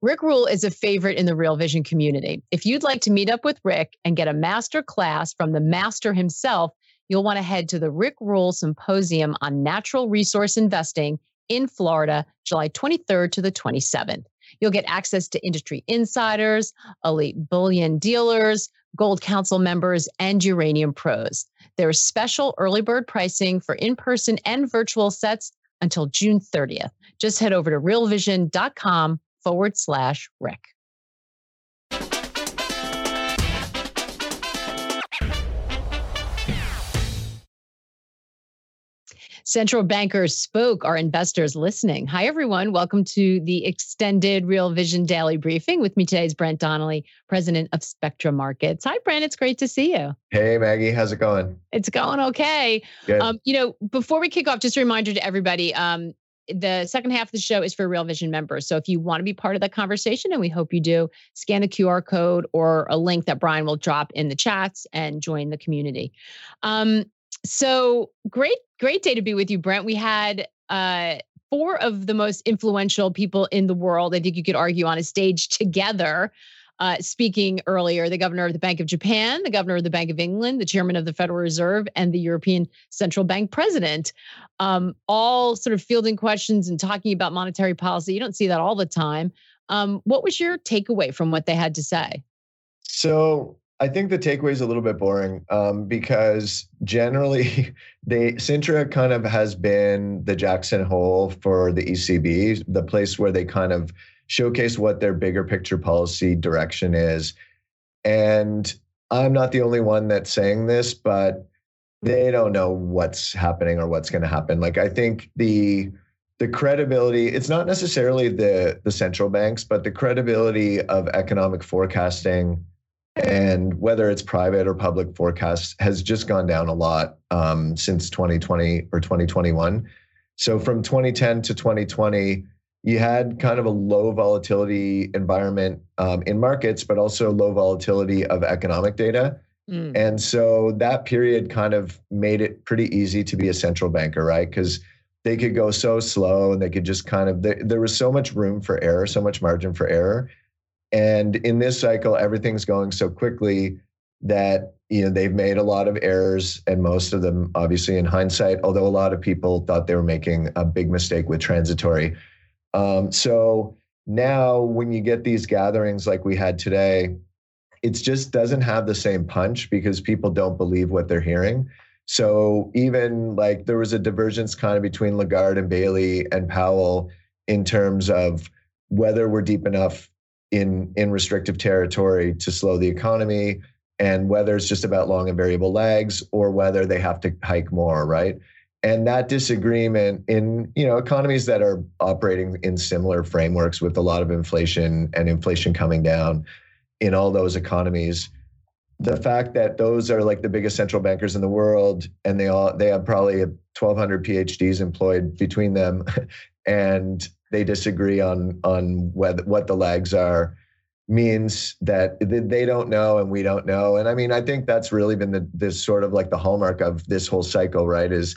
Rick Rule is a favorite in the Real Vision community. If you'd like to meet up with Rick and get a master class from the master himself, you'll want to head to the Rick Rule Symposium on Natural Resource Investing in Florida, July 23rd to the 27th. You'll get access to industry insiders, elite bullion dealers, Gold Council members, and uranium pros. There is special early bird pricing for in person and virtual sets until June 30th. Just head over to realvision.com forward slash Rick. Central bankers spoke. Are investors listening? Hi, everyone. Welcome to the extended Real Vision Daily Briefing. With me today is Brent Donnelly, president of Spectra Markets. Hi, Brent. It's great to see you. Hey, Maggie. How's it going? It's going okay. Good. Um, you know, before we kick off, just a reminder to everybody um, the second half of the show is for Real Vision members. So if you want to be part of that conversation, and we hope you do, scan the QR code or a link that Brian will drop in the chats and join the community. Um, so great, great day to be with you, Brent. We had uh, four of the most influential people in the world. I think you could argue on a stage together uh, speaking earlier, the governor of the Bank of Japan, the governor of the Bank of England, the chairman of the Federal Reserve, and the European Central Bank president, um, all sort of fielding questions and talking about monetary policy. You don't see that all the time. Um, what was your takeaway from what they had to say? So I think the takeaway is a little bit boring um, because generally, they Sintra kind of has been the Jackson Hole for the ECB, the place where they kind of showcase what their bigger picture policy direction is. And I'm not the only one that's saying this, but they don't know what's happening or what's going to happen. Like I think the the credibility it's not necessarily the the central banks, but the credibility of economic forecasting and whether it's private or public forecasts has just gone down a lot um, since 2020 or 2021. So from 2010 to 2020 you had kind of a low volatility environment um, in markets, but also low volatility of economic data. Mm. And so that period kind of made it pretty easy to be a central banker, right? Because they could go so slow and they could just kind of, there, there was so much room for error, so much margin for error. And in this cycle, everything's going so quickly that you know they've made a lot of errors and most of them obviously in hindsight although a lot of people thought they were making a big mistake with transitory um, so now when you get these gatherings like we had today, it just doesn't have the same punch because people don't believe what they're hearing. So even like there was a divergence kind of between Lagarde and Bailey and Powell in terms of whether we're deep enough in in restrictive territory to slow the economy and whether it's just about long and variable lags or whether they have to hike more, right? And that disagreement in you know economies that are operating in similar frameworks with a lot of inflation and inflation coming down in all those economies the fact that those are like the biggest central bankers in the world and they all they have probably 1200 phds employed between them and they disagree on on what the lags are means that they don't know and we don't know. And i mean i think that's really been the this sort of like the hallmark of this whole cycle right is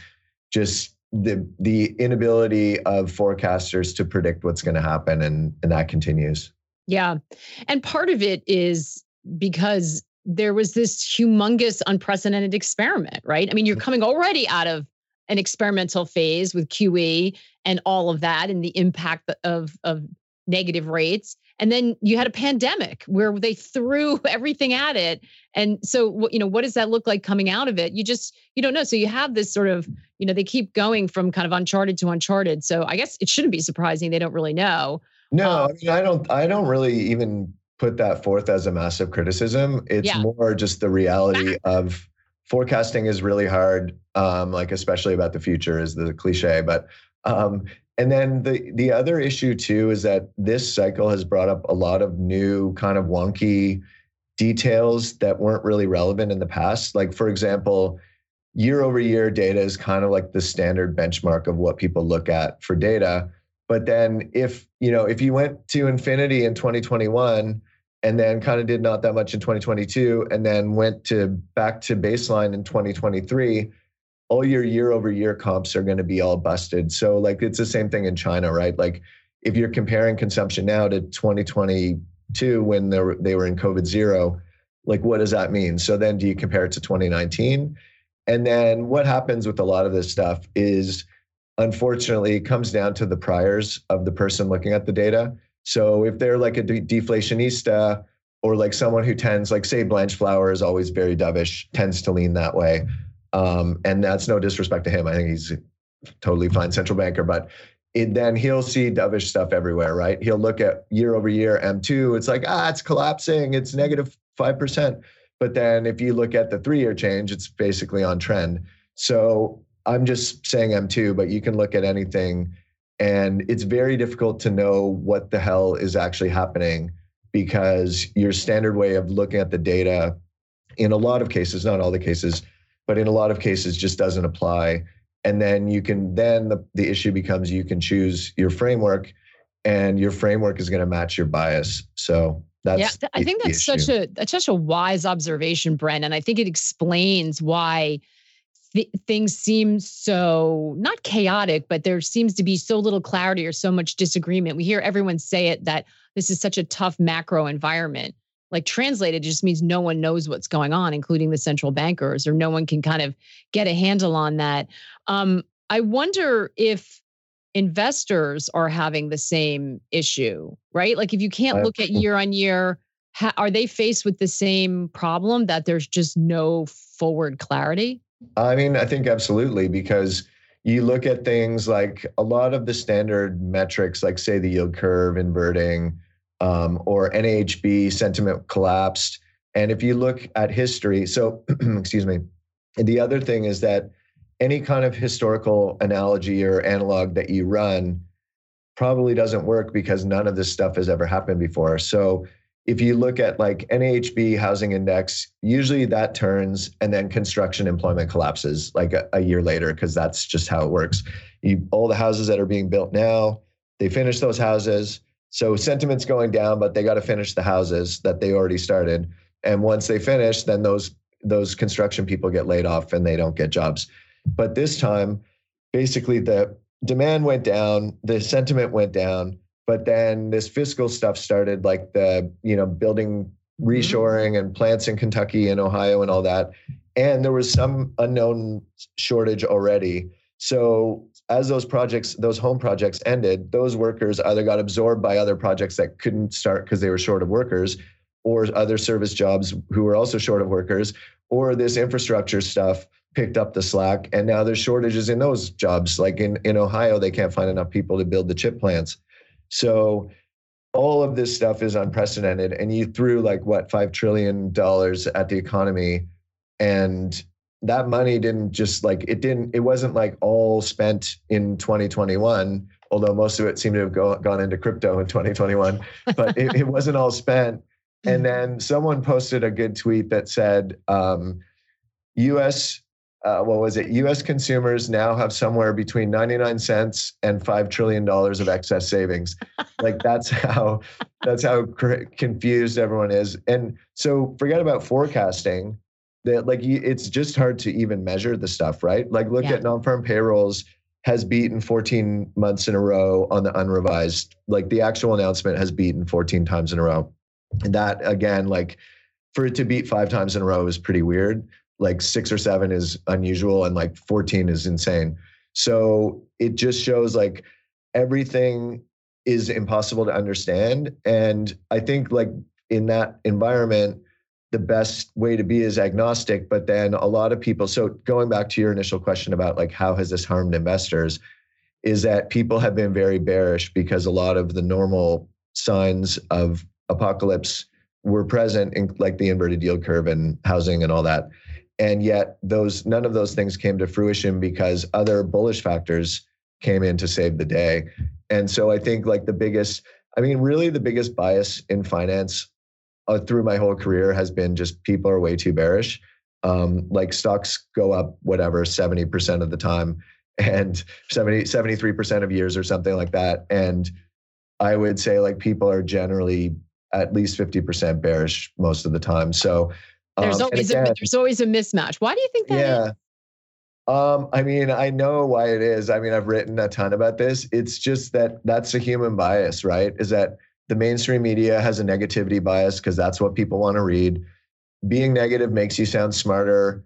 just the the inability of forecasters to predict what's going to happen and and that continues. Yeah. And part of it is because there was this humongous unprecedented experiment right? I mean you're coming already out of an experimental phase with qe and all of that and the impact of of negative rates and then you had a pandemic where they threw everything at it. And so you know what does that look like coming out of it? You just you don't know. So you have this sort of you know they keep going from kind of uncharted to uncharted. So i guess it shouldn't be surprising they don't really know. No um, i mean i don't i don't really even put that forth as a massive criticism. It's yeah. more just the reality of forecasting is really hard. Um, like especially about the future is the cliche but um, and then the the other issue too is that this cycle has brought up a lot of new kind of wonky details that weren't really relevant in the past. Like for example, year over year data is kind of like the standard benchmark of what people look at for data. But then if, you know, if you went to infinity in 2021 and then kind of did not that much in 2022 and then went to back to baseline in 2023, all your year over year comps are going to be all busted. So like it's the same thing in China, right? Like if you're comparing consumption now to 2022 when they were, they were in COVID zero, like what does that mean? So then do you compare it to 2019? And then what happens with a lot of this stuff is unfortunately it comes down to the priors of the person looking at the data. So if they're like a de- deflationista or like someone who tends like say Blanchflower is always very dovish, tends to lean that way um, and that's no disrespect to him. I think he's totally fine central banker, but it, then he'll see dovish stuff everywhere, right? He'll look at year over year M2. It's like, ah, it's collapsing. It's negative 5%. But then if you look at the three year change, it's basically on trend. So I'm just saying M2, but you can look at anything. And it's very difficult to know what the hell is actually happening because your standard way of looking at the data, in a lot of cases, not all the cases, but in a lot of cases just doesn't apply. And then you can then the, the issue becomes you can choose your framework and your framework is going to match your bias. So that's yeah the, i think that's such a that's such a wise observation brent and i think it explains why th- things seem so not chaotic but there seems to be so little clarity or so much disagreement. We hear everyone say it that this is such a tough macro environment like translated just means no one knows what's going on including the central bankers or no one can kind of get a handle on that. Um, i wonder if investors are having the same issue right? Like if you can't look at year on year are they faced with the same problem that there's just no forward clarity? I mean i think absolutely because you look at things like a lot of the standard metrics like say the yield curve inverting um, or NAHB sentiment collapsed. And if you look at history, so excuse me, the other thing is that any kind of historical analogy or analog that you run probably doesn't work because none of this stuff has ever happened before. So if you look at like NAHB housing index, usually that turns and then construction employment collapses like a, a year later because that's just how it works. You, all the houses that are being built now, they finish those houses so sentiment's going down, but they got to finish the houses that they already started. And once they finish, then those those construction people get laid off and they don't get jobs. But this time, basically the demand went down, the sentiment went down, but then this fiscal stuff started like the, you know, building reshoring and plants in Kentucky and Ohio and all that. And there was some unknown shortage already. So as those projects, those home projects ended, those workers either got absorbed by other projects that couldn't start because they were short of workers, or other service jobs who were also short of workers, or this infrastructure stuff picked up the slack. And now there's shortages in those jobs. Like in, in Ohio, they can't find enough people to build the chip plants. So all of this stuff is unprecedented. And you threw like what, $5 trillion at the economy. And that money didn't just like it didn't it wasn't like all spent in 2021 although most of it seemed to have go, gone into crypto in 2021 but it, it, wasn't all spent. And then someone posted a good tweet that said um, us uh, what was it? Us consumers now have somewhere between 99 cents and 5 trillion dollars of excess savings. Like that's how that's how cr- confused everyone is. And so forget about forecasting that like it's just hard to even measure the stuff, right? Like look yeah. at non-farm payrolls has beaten 14 months in a row on the unrevised. Like the actual announcement has beaten 14 times in a row. And that again, like for it to beat five times in a row is pretty weird. Like six or seven is unusual and like 14 is insane. So it just shows like everything is impossible to understand. And I think like in that environment, the best way to be is agnostic. But then a lot of people, so going back to your initial question about like how has this harmed investors, is that people have been very bearish because a lot of the normal signs of apocalypse were present in like the inverted yield curve and housing and all that. And yet those none of those things came to fruition because other bullish factors came in to save the day. And so I think like the biggest, I mean, really the biggest bias in finance uh, through my whole career has been just people are way too bearish. Um, like stocks go up whatever 70% of the time and 70 73% of years or something like that and i would say like people are generally at least 50% bearish most of the time so there's um, always again, a there's always a mismatch why do you think that yeah is? Um, I mean, I know why it is. I mean, I've written a ton about this. It's just that that's a human bias, right? Is that the mainstream media has a negativity bias because that's what people want to read. Being negative makes you sound smarter.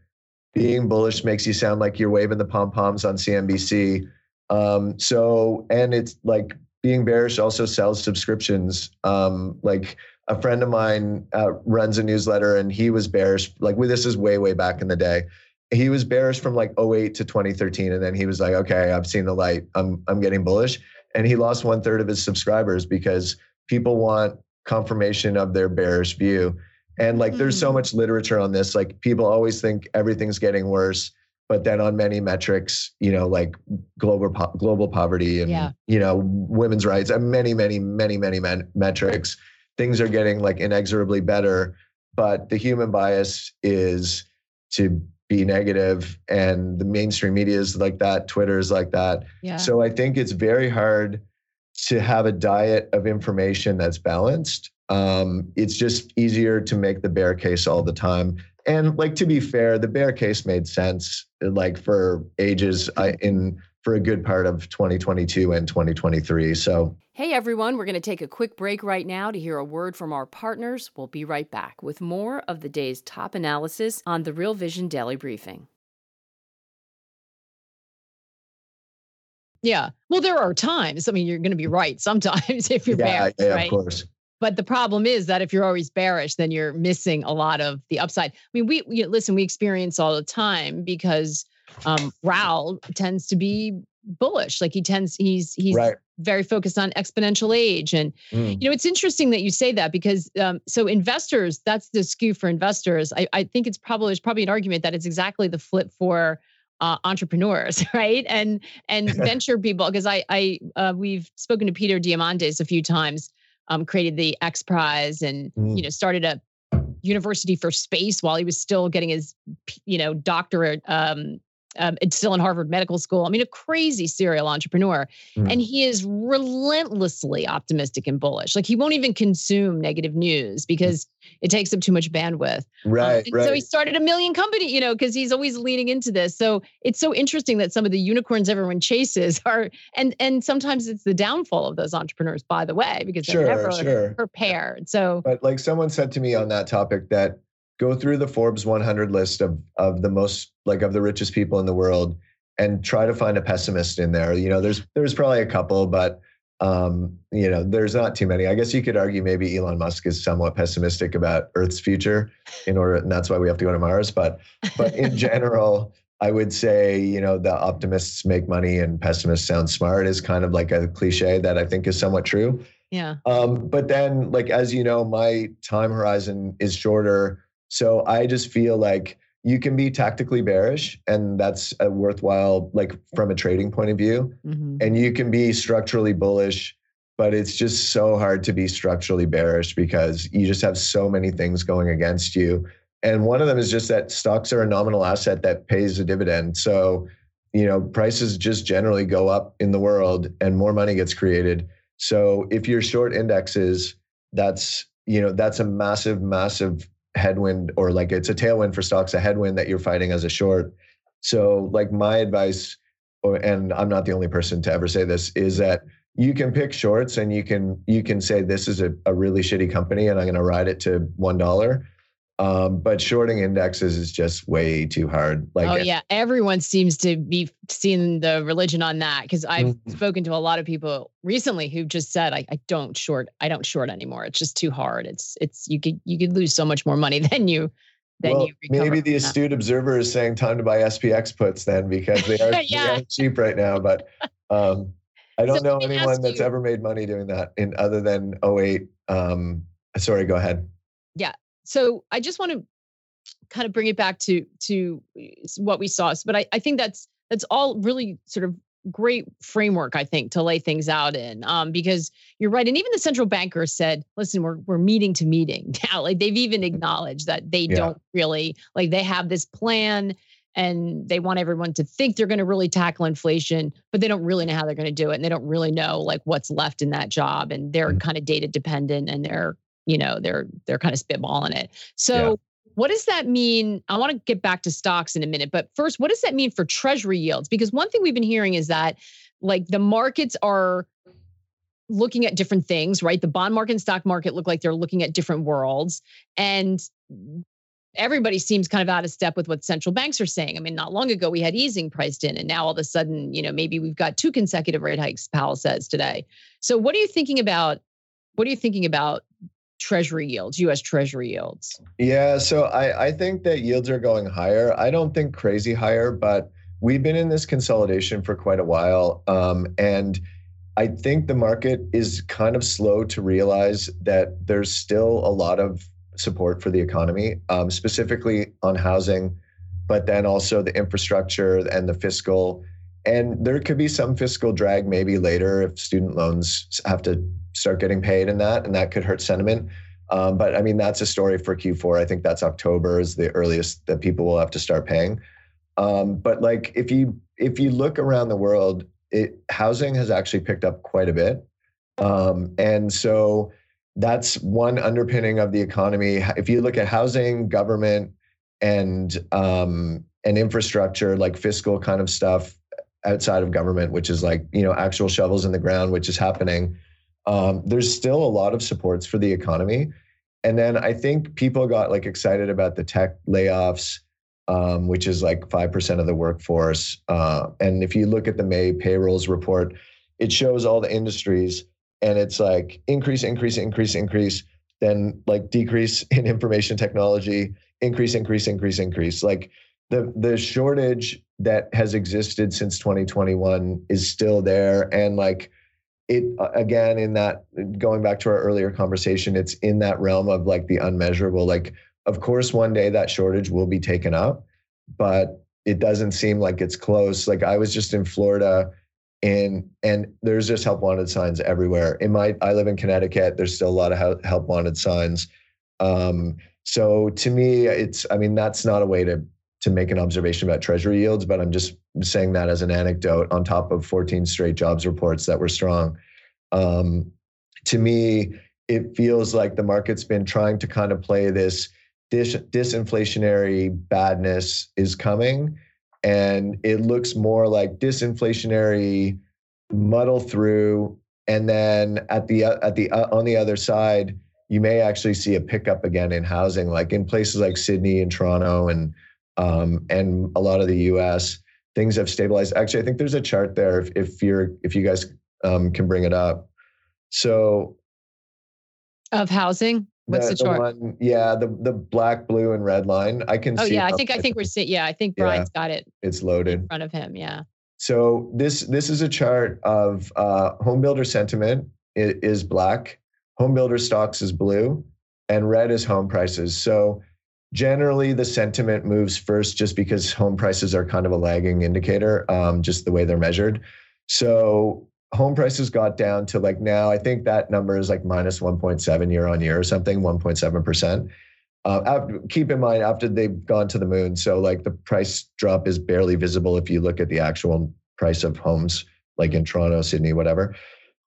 Being bullish makes you sound like you're waving the pom poms on CNBC. Um, so, and it's like being bearish also sells subscriptions. Um, like a friend of mine uh, runs a newsletter and he was bearish. Like, well, this is way, way back in the day he was bearish from like 08 to 2013 and then he was like okay i've seen the light i'm i'm getting bullish and he lost one third of his subscribers because people want confirmation of their bearish view and like mm there's so hmm. much literature on this like people always think everything's getting worse but then on many metrics you know like global po- global poverty and yeah. you know women's rights and many many many many men- metrics things are getting like inexorably better but the human bias is to be negative and the mainstream media is like that twitter is like that yeah. so i think it's very hard to have a diet of information that's balanced um, it's just easier to make the bear case all the time and like to be fair the bear case made sense like for ages I, in for a good part of 2022 and 2023 so Hey everyone, we're going to take a quick break right now to hear a word from our partners. We'll be right back with more of the day's top analysis on the Real Vision Daily Briefing. Yeah. Well, there are times. I mean, you're going to be right sometimes if you're yeah, bearish, yeah, right? Of course. But the problem is that if you're always bearish, then you're missing a lot of the upside. I mean, we, we listen, we experience all the time because um, Raoul tends to be bullish. Like he tends, he's he's right. very focused on exponential age, and mm. you know it's interesting that you say that because um, so investors, that's the skew for investors. I, I think it's probably there's probably an argument that it's exactly the flip for uh, entrepreneurs, right? And and venture people because I I uh, we've spoken to Peter Diamandis a few times. Um, created the X Prize and mm. you know started a university for space while he was still getting his you know doctorate um, um, it's still in Harvard Medical School. I mean, a crazy serial entrepreneur. Mm. And he is relentlessly optimistic and bullish. Like he won't even consume negative news because it takes up too much bandwidth. Right. Um, right. So he started a million company, you know, because he's always leaning into this. So it's so interesting that some of the unicorns everyone chases are, and and sometimes it's the downfall of those entrepreneurs, by the way, because they're sure, never sure. prepared. So, but like someone said to me on that topic that go through the Forbes 100 list of of the most like of the richest people in the world and try to find a pessimist in there. You know, there's there's probably a couple, but um, you know, there's not too many. I guess you could argue maybe Elon Musk is somewhat pessimistic about Earth's future in order, and that's why we have to go to Mars. But but in general, I would say, you know, the optimists make money and pessimists sound smart is kind of like a cliche that I think is somewhat true. Yeah. Um, but then, like as you know, my time horizon is shorter so I just feel like you can be tactically bearish and that's a worthwhile like from a trading point of view. Mm-hmm. and you can be structurally bullish but it's just so hard to be structurally bearish because you just have so many things going against you. And one of them is just that stocks are a nominal asset that pays a dividend. So you know prices just generally go up in the world and more money gets created. So if you're short indexes that's you know that's a massive massive headwind or like it's a tailwind for stocks, a headwind that you're fighting as a short. So, like my advice, and I'm not the only person to ever say this, is that you can pick shorts and you can you can say this is a, a really shitty company and I'm going to ride it to one dollar. Um, but shorting indexes is just way too hard. Like, oh yeah, everyone seems to be seeing the religion on that because I've mm-hmm. spoken to a lot of people recently who just said, I, I don't short, I don't short anymore. It's just too hard. It's it's you could you could lose so much more money than you than well, you. Maybe the astute observer is saying time to buy SPX puts then because they are, yeah. they are cheap right now. But um, I don't so know anyone that's you, ever made money doing that in other than 08. Um, sorry, go ahead. Yeah so I just want to kind of bring it back to to what we saw. But I, I think that's that's all really sort of great framework, I think, to lay things out in. Um, because you're right. And even the central banker said, listen, we're we're meeting to meeting now. Like they've even acknowledged that they yeah. don't really like they have this plan and they want everyone to think they're going to really tackle inflation, but they don't really know how they're going to do it. And they don't really know like what's left in that job. And they're mm-hmm. kind of data dependent and they're you know they're they're kind of spitballing it so yeah. what does that mean i want to get back to stocks in a minute but first what does that mean for treasury yields because one thing we've been hearing is that like the markets are looking at different things right the bond market and stock market look like they're looking at different worlds and everybody seems kind of out of step with what central banks are saying. I mean, not long ago we had easing priced in, and now all of a sudden, you know, maybe we've got two consecutive rate hikes. Powell says today. So, what are you thinking about? What are you thinking about treasury yields, US treasury yields? Yeah, so I, I think that yields are going higher. I don't think crazy higher, but we've been in this consolidation for quite a while. Um, and I think the market is kind of slow to realize that there's still a lot of support for the economy, um, specifically on housing, but then also the infrastructure and the fiscal. And there could be some fiscal drag maybe later if student loans have to start getting paid in that, and that could hurt sentiment. Um, but I mean, that's a story for Q4. I think that's October is the earliest that people will have to start paying. Um, but like if you if you look around the world, it housing has actually picked up quite a bit, um, and so that's one underpinning of the economy. If you look at housing, government, and um, and infrastructure, like fiscal kind of stuff, outside of government, which is like, you know, actual shovels in the ground, which is happening. Um, there's still a lot of supports for the economy. And then I think people got like excited about the tech layoffs, um, which is like 5% of the workforce. Uh, and if you look at the May payrolls report, it shows all the industries and it's like increase, increase, increase, increase, then like decrease in information technology, increase, increase, increase, increase. Like the the shortage that has existed since 2021 is still there. And like it again in that going back to our earlier conversation it's in that realm of like the unmeasurable. Like of course one day that shortage will be taken up but it doesn't seem like it's close. Like i was just in florida and and there's just help wanted signs everywhere. In my i live in connecticut. There's still a lot of help wanted signs. Um so to me it's i mean that's not a way to to make an observation about treasury yields, but I'm just saying that as an anecdote on top of 14 straight jobs reports that were strong. Um, to me, it feels like the market's been trying to kind of play this dis- disinflationary badness is coming. And it looks more like disinflationary muddle through. And then at the, at the, uh, on the other side, you may actually see a pickup again in housing, like in places like Sydney and Toronto and um, and a lot of the U.S. things have stabilized. Actually, I think there's a chart there if, if you're if you guys um, can bring it up. So of housing. What's the, the chart? One, yeah, the the black, blue, and red line. I can. See. Oh yeah, I think I think we're seeing. Yeah, I think Brian's yeah, got it. It's loaded in front of him. Yeah. So this this is a chart of uh, home builder sentiment is black, home builder stocks is blue, and red is home prices. So generally the sentiment moves first just because home prices are kind of a lagging indicator um, just the way they're measured. So home prices got down to like now i think that number is like minus 1.7 year on year or something 1.7% uh, after, keep in mind after they've gone to the moon so like the price drop is barely visible if you look at the actual price of homes like in toronto sydney whatever.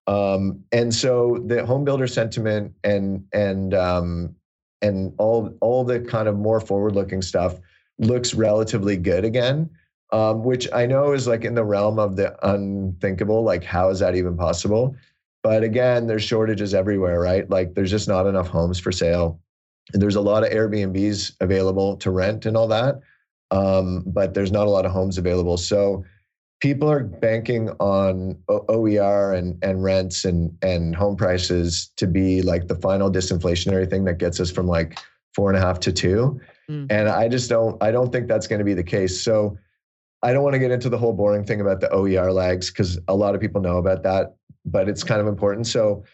Um, and so the home builder sentiment and and um, and all all the kind of more forward looking stuff looks relatively good again um, which i know is like in the realm of the unthinkable like how is that even possible? But again there's shortages everywhere right? Like there's just not enough homes for sale. And there's a lot of Airbnbs available to rent and all that, um, but there's not a lot of homes available. So people are banking on OER and, and rents and, and home prices to be like the final disinflationary thing that gets us from like four and a half to two. Mm. And I just don't, I don't think that's going to be the case. So I don't want to get into the whole boring thing about the OER lags because a lot of people know about that, but it's kind of important. So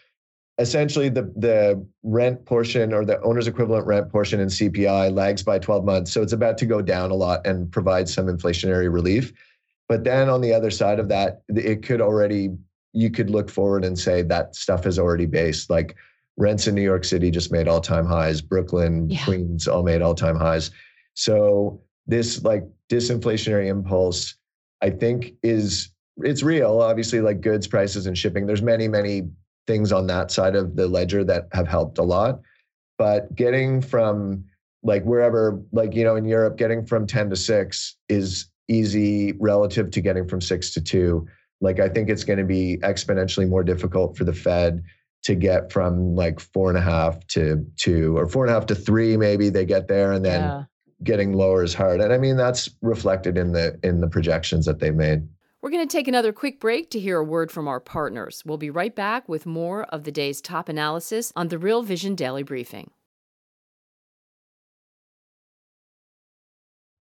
essentially the the rent portion or the owner's equivalent rent portion in CPI lags by 12 months. So it's about to go down a lot and provide some inflationary relief. But then on the other side of that, it could already you could look forward and say that stuff is already based. Like rents in New York City just made all-time highs, Brooklyn, yeah. Queens all made all-time highs. So this like disinflationary impulse, I think is it's real. Obviously, like goods prices and shipping. There's many, many things on that side of the ledger that have helped a lot. But getting from like wherever, like, you know, in Europe, getting from 10 to six is easy relative to getting from six to two. Like, I think it's going to be exponentially more difficult for the Fed to get from like four and a half to two or four and a half to three, maybe they get there and then yeah. getting lower is hard. And I mean, that's reflected in the in the projections that they made. We're going to take another quick break to hear a word from our partners. We'll be right back with more of the day's top analysis on the Real Vision Daily Briefing.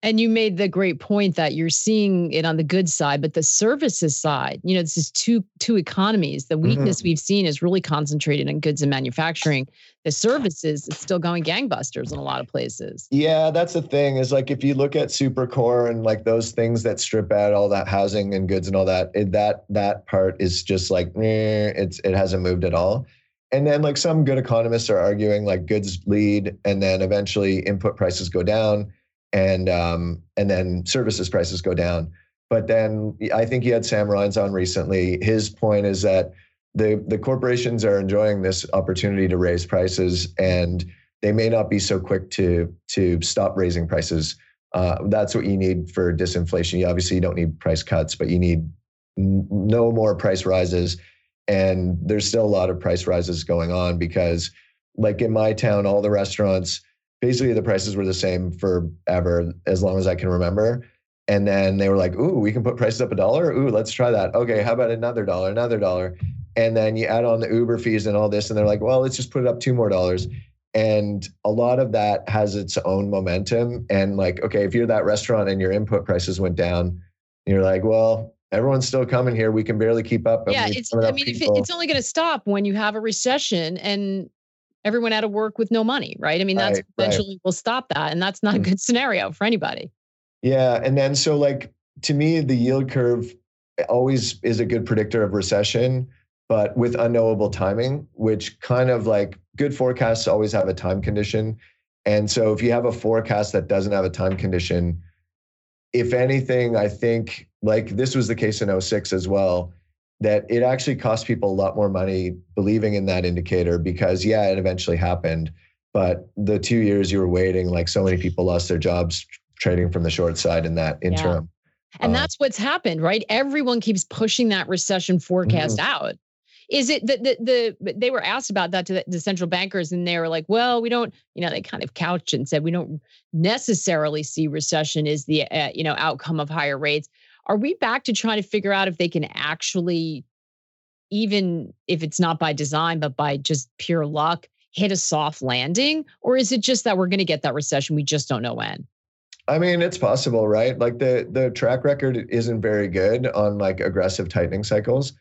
And you made the great point that you're seeing it on the good side, but the services side, you know, this is two two economies. The weakness mm-hmm. we've seen is really concentrated in goods and manufacturing. The services, it's still going gangbusters in a lot of places. Yeah, that's the thing. Is like if you look at Supercore and like those things that strip out all that housing and goods and all that, it, that that part is just like it's it hasn't moved at all. And then like some good economists are arguing like goods lead, and then eventually input prices go down and um, and then services prices go down. But then I think you had Sam Rines on recently. His point is that the the corporations are enjoying this opportunity to raise prices, and they may not be so quick to to stop raising prices. Uh, that's what you need for disinflation. You obviously don't need price cuts, but you need n- no more price rises. And there's still a lot of price rises going on because, like in my town, all the restaurants basically the prices were the same forever as long as I can remember. And then they were like, "Ooh, we can put prices up a dollar. Ooh, let's try that. Okay, how about another dollar, another dollar?" And then you add on the Uber fees and all this, and they're like, "Well, let's just put it up two more dollars." And a lot of that has its own momentum. And like, okay, if you're that restaurant and your input prices went down, you're like, "Well, everyone's still coming here. We can barely keep up." Yeah, it's. I mean, if it, it's only going to stop when you have a recession, and everyone out of work with no money, right? I mean, that's right, eventually right. will stop that. And that's not a mm. good scenario for anybody. Yeah. And then so like to me, the yield curve always is a good predictor of recession, but with unknowable timing, which kind of like good forecasts always have a time condition. And so if you have a forecast that doesn't have a time condition, if anything, I think like this was the case in 06 as well that it actually cost people a lot more money believing in that indicator because yeah it eventually happened but the two years you were waiting like so many people lost their jobs trading from the short side in that interim yeah. and um, that's what's happened right everyone keeps pushing that recession forecast mm-hmm. out is it that the, the they were asked about that to the, the, central bankers and they were like well we don't you know they kind of couched and said we don't necessarily see recession is the uh, you know outcome of higher rates are we back to trying to figure out if they can actually, even if it's not by design, but by just pure luck, hit a soft landing? Or is it just that we're going to get that recession? We just don't know when. I mean, it's possible, right? Like the the track record isn't very good on like aggressive tightening cycles,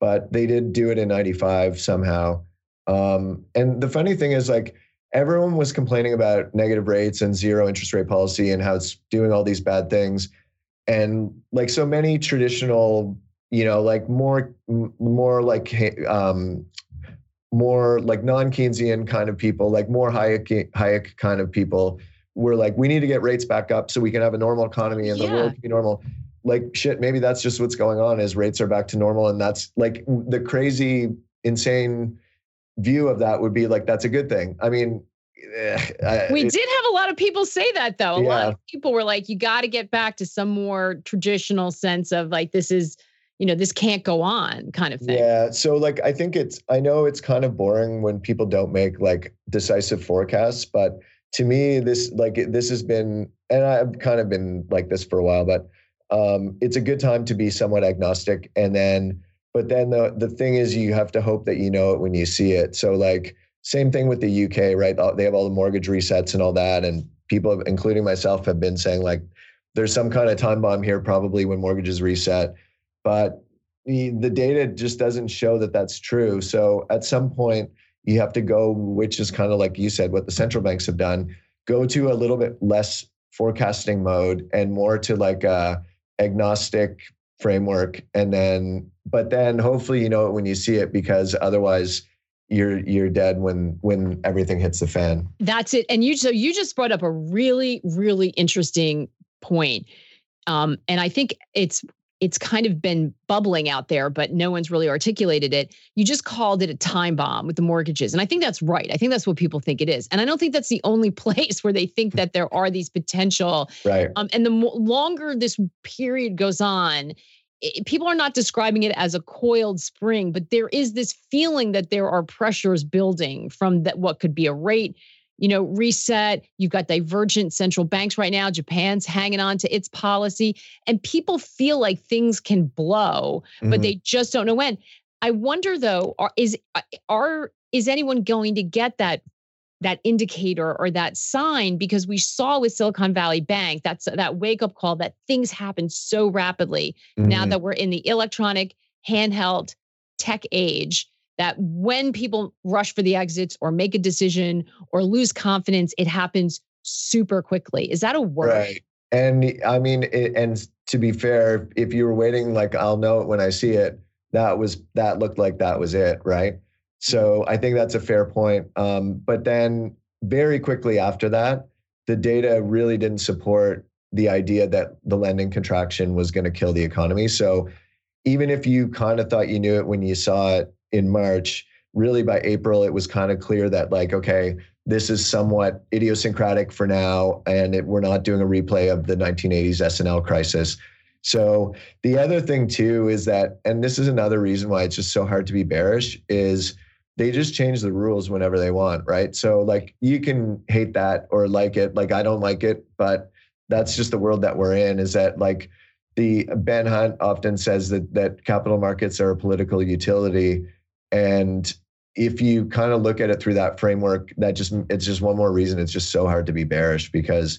but they did do it in 95 somehow. Um, and the funny thing is like everyone was complaining about negative rates and zero interest rate policy and how it's doing all these bad things and like so many traditional you know like more more like um more like non-keynesian kind of people like more hayek hayek kind of people were like we need to get rates back up so we can have a normal economy and yeah. the world can be normal like shit maybe that's just what's going on is rates are back to normal and that's like the crazy insane view of that would be like that's a good thing i mean we did have a lot of people say that though. A yeah. lot of people were like, you got to get back to some more traditional sense of like, this is, you know, this can't go on kind of thing. Yeah. So like I think it's I know it's kind of boring when people don't make like decisive forecasts, but to me this like this has been and I've kind of been like this for a while, but um it's a good time to be somewhat agnostic and then but then the the thing is you have to hope that you know it when you see it. So like same thing with the UK, right? They have all the mortgage resets and all that and people including myself have been saying like there's some kind of time bomb here probably when mortgages reset but the, the data just doesn't show that that's true so at some point you have to go which is kind of like you said what the central banks have done go to a little bit less forecasting mode and more to like a agnostic framework and then but then hopefully you know it when you see it because otherwise you're you're dead when when everything hits the fan that's it and you so you just brought up a really really interesting point. Um, and I think it's it's kind of been bubbling out there, but no one's really articulated it. You just called it a time bomb with the mortgages. And I think that's right. I think that's what people think it is. And I don't think that's the only place where they think that there are these potential. Right. Um, and the mo- longer this period goes on, it, people are not describing it as a coiled spring, but there is this feeling that there are pressures building from that what could be a rate you know, reset. You've got divergent central banks right now. Japan's hanging on to its policy, and people feel like things can blow, but mm-hmm. they just don't know when. I wonder though, are, is uh, are is anyone going to get that that indicator or that sign because we saw with Silicon Valley Bank that's that wake up call that things happen so rapidly mm-hmm. now that we're in the electronic handheld tech age that when people rush for the exits or make a decision or lose confidence, it happens super quickly. Is that a word? Right. And I mean, it, and to be fair, if you were waiting, like I'll know it when I see it. That was that looked like that was it, right? So I think that's a fair point. Um, but then very quickly after that, the data really didn't support the idea that the lending contraction was going to kill the economy. So even if you kind of thought you knew it when you saw it, in March, really by April, it was kind of clear that, like, okay, this is somewhat idiosyncratic for now, and it, we're not doing a replay of the 1980s S&L crisis. So the other thing too is that, and this is another reason why it's just so hard to be bearish, is they just change the rules whenever they want, right? So like you can hate that or like it, like I don't like it, but that's just the world that we're in. Is that like the Ben Hunt often says that that capital markets are a political utility, and if you kind of look at it through that framework, that just it's just one more reason it's just so hard to be bearish because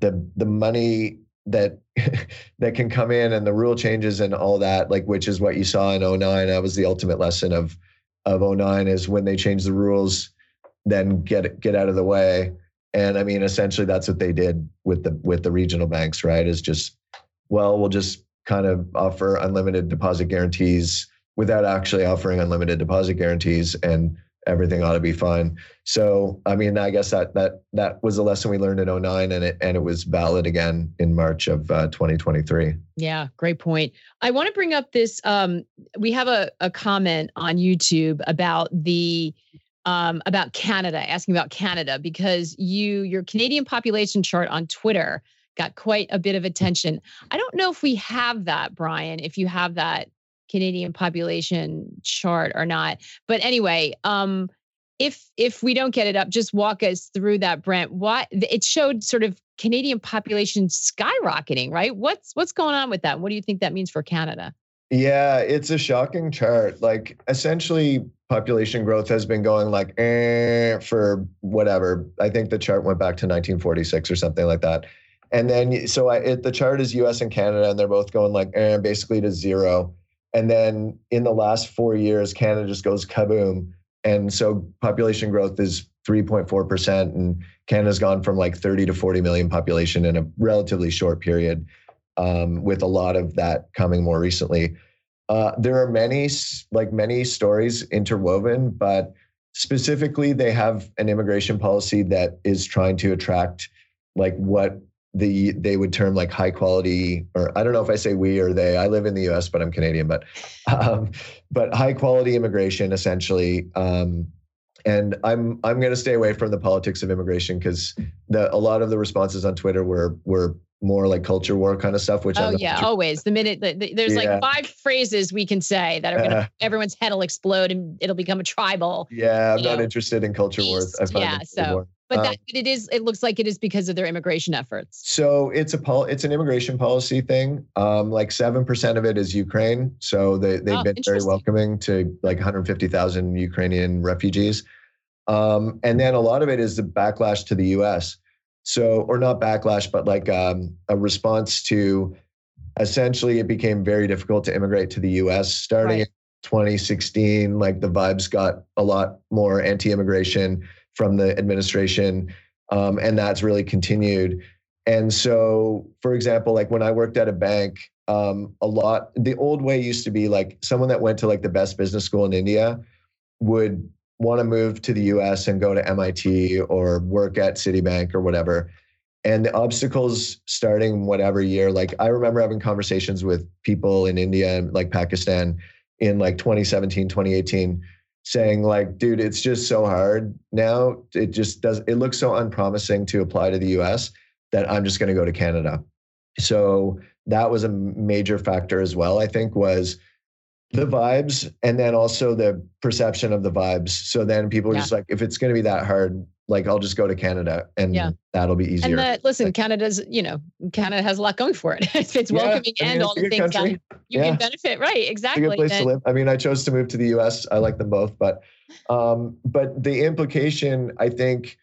the the money that that can come in and the rule changes and all that, like which is what you saw in 09. That was the ultimate lesson of of 09 is when they change the rules, then get get out of the way. And I mean, essentially that's what they did with the with the regional banks, right? Is just, well, we'll just kind of offer unlimited deposit guarantees without actually offering unlimited deposit guarantees and everything ought to be fine. So, I mean, I guess that that that was a lesson we learned in 09 and it and it was valid again in March of uh, 2023. Yeah, great point. I want to bring up this um, we have a, a comment on YouTube about the um, about Canada, asking about Canada because you your Canadian population chart on Twitter got quite a bit of attention. I don't know if we have that, Brian, if you have that Canadian population chart or not. But anyway, um, if if we don't get it up, just walk us through that, Brent. What it showed sort of Canadian population skyrocketing, right? What's what's going on with that? What do you think that means for Canada? Yeah, it's a shocking chart. Like essentially, population growth has been going like eh, for whatever. I think the chart went back to 1946 or something like that. And then so I, it, the chart is U.S. and Canada, and they're both going like eh, basically to zero. And then in the last four years, Canada just goes kaboom. And so population growth is 3.4%. And Canada's gone from like 30 to 40 million population in a relatively short period, um, with a lot of that coming more recently. Uh, there are many, like many stories interwoven, but specifically, they have an immigration policy that is trying to attract like what the they would term like high quality or I don't know if I say we or they. I live in the U.S. but I'm Canadian, but um, but high quality immigration essentially. Um, and I'm I'm going to stay away from the politics of immigration because the a lot of the responses on Twitter were were more like culture war kind of stuff. Which I oh yeah, always the minute the, the, there's yeah. like five phrases we can say that are gonna uh, everyone's head will explode and it'll become a tribal. Yeah, I'm not know, interested in culture wars. yeah, so but that um, it is it looks like it is because of their immigration efforts. So it's a pol- it's an immigration policy thing. Um, like seven percent of it is Ukraine. So they they've oh, been very welcoming to like 150,000 Ukrainian refugees. Um, and then a lot of it is the backlash to the U.S. So or not backlash, but like um, a response to essentially it became very difficult to immigrate to the U.S. starting right. in 2016. Like the vibes got a lot more anti-immigration from the administration, um, and that's really continued. And so, for example, like when I worked at a bank, um, a lot the old way used to be like someone that went to like the best business school in India would want to move to the US and go to MIT or work at Citibank or whatever. And the obstacles starting whatever year, like I remember having conversations with people in India and like Pakistan in like 2017, 2018 saying like dude it's just so hard now it just does it looks so unpromising to apply to the US that I'm just going to go to Canada so that was a major factor as well i think was the vibes and then also the perception of the vibes so then people are yeah. just like if it's going to be that hard like I'll just go to Canada and yeah. that'll be easier. And that, listen, Canada's, you know, Canada has a lot going for it. it's yeah, welcoming I mean, and all the things that you can benefit. Right. Exactly. It's a good place to live. I mean, I chose to move to the US. I like them both, but um, but the implication I think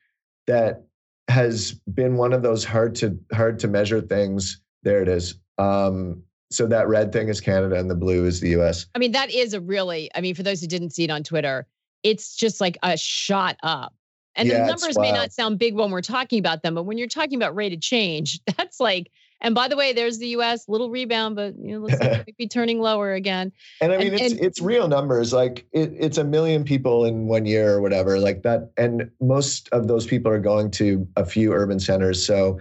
that has been one of those hard to hard to measure things. There it is. Um, so that red thing is Canada and the blue is the US. I mean, that is a really, I mean, for those who didn't see it on Twitter, it's just like a shot up and yeah, the numbers may not sound big when we're talking about them, but when you're talking about rate of change, that's like, and by the way, there's the US little rebound, but you know, let's be turning lower again. And I mean, and, it's and, it's real numbers. Like it, it's a million people in one year or whatever, like that. And most of those people are going to a few urban centers. So,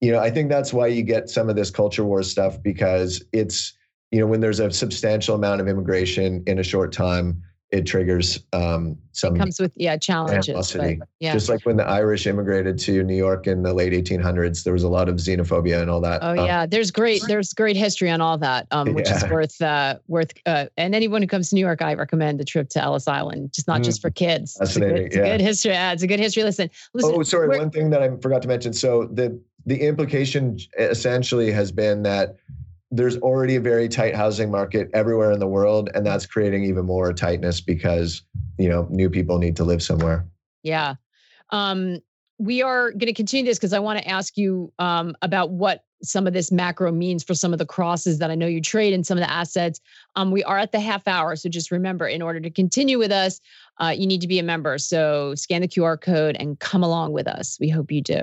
you know, I think that's why you get some of this culture war stuff because it's, you know, when there's a substantial amount of immigration in a short time, it triggers um, some it comes with yeah challenges. But, yeah. Just like when the Irish immigrated to New York in the late 1800s, there was a lot of xenophobia and all that. Oh um, yeah, there's great there's great history on all that, um, which yeah. is worth uh, worth. Uh, and anyone who comes to New York, I recommend the trip to Ellis Island. Just not mm, just for kids. Fascinating. It's a good, it's yeah. a good history. Yeah, it's a good history. Listen. listen oh, sorry. One thing that I forgot to mention. So the the implication essentially has been that there's already a very tight housing market everywhere in the world and that's creating even more tightness because you know new people need to live somewhere. Yeah. Um, we are going to continue this because i want to ask you um, about what some of this macro means for some of the crosses that i know you trade and some of the assets. Um, we are at the half hour so just remember in order to continue with us uh, you need to be a member. So scan the qr code and come along with us. We hope you do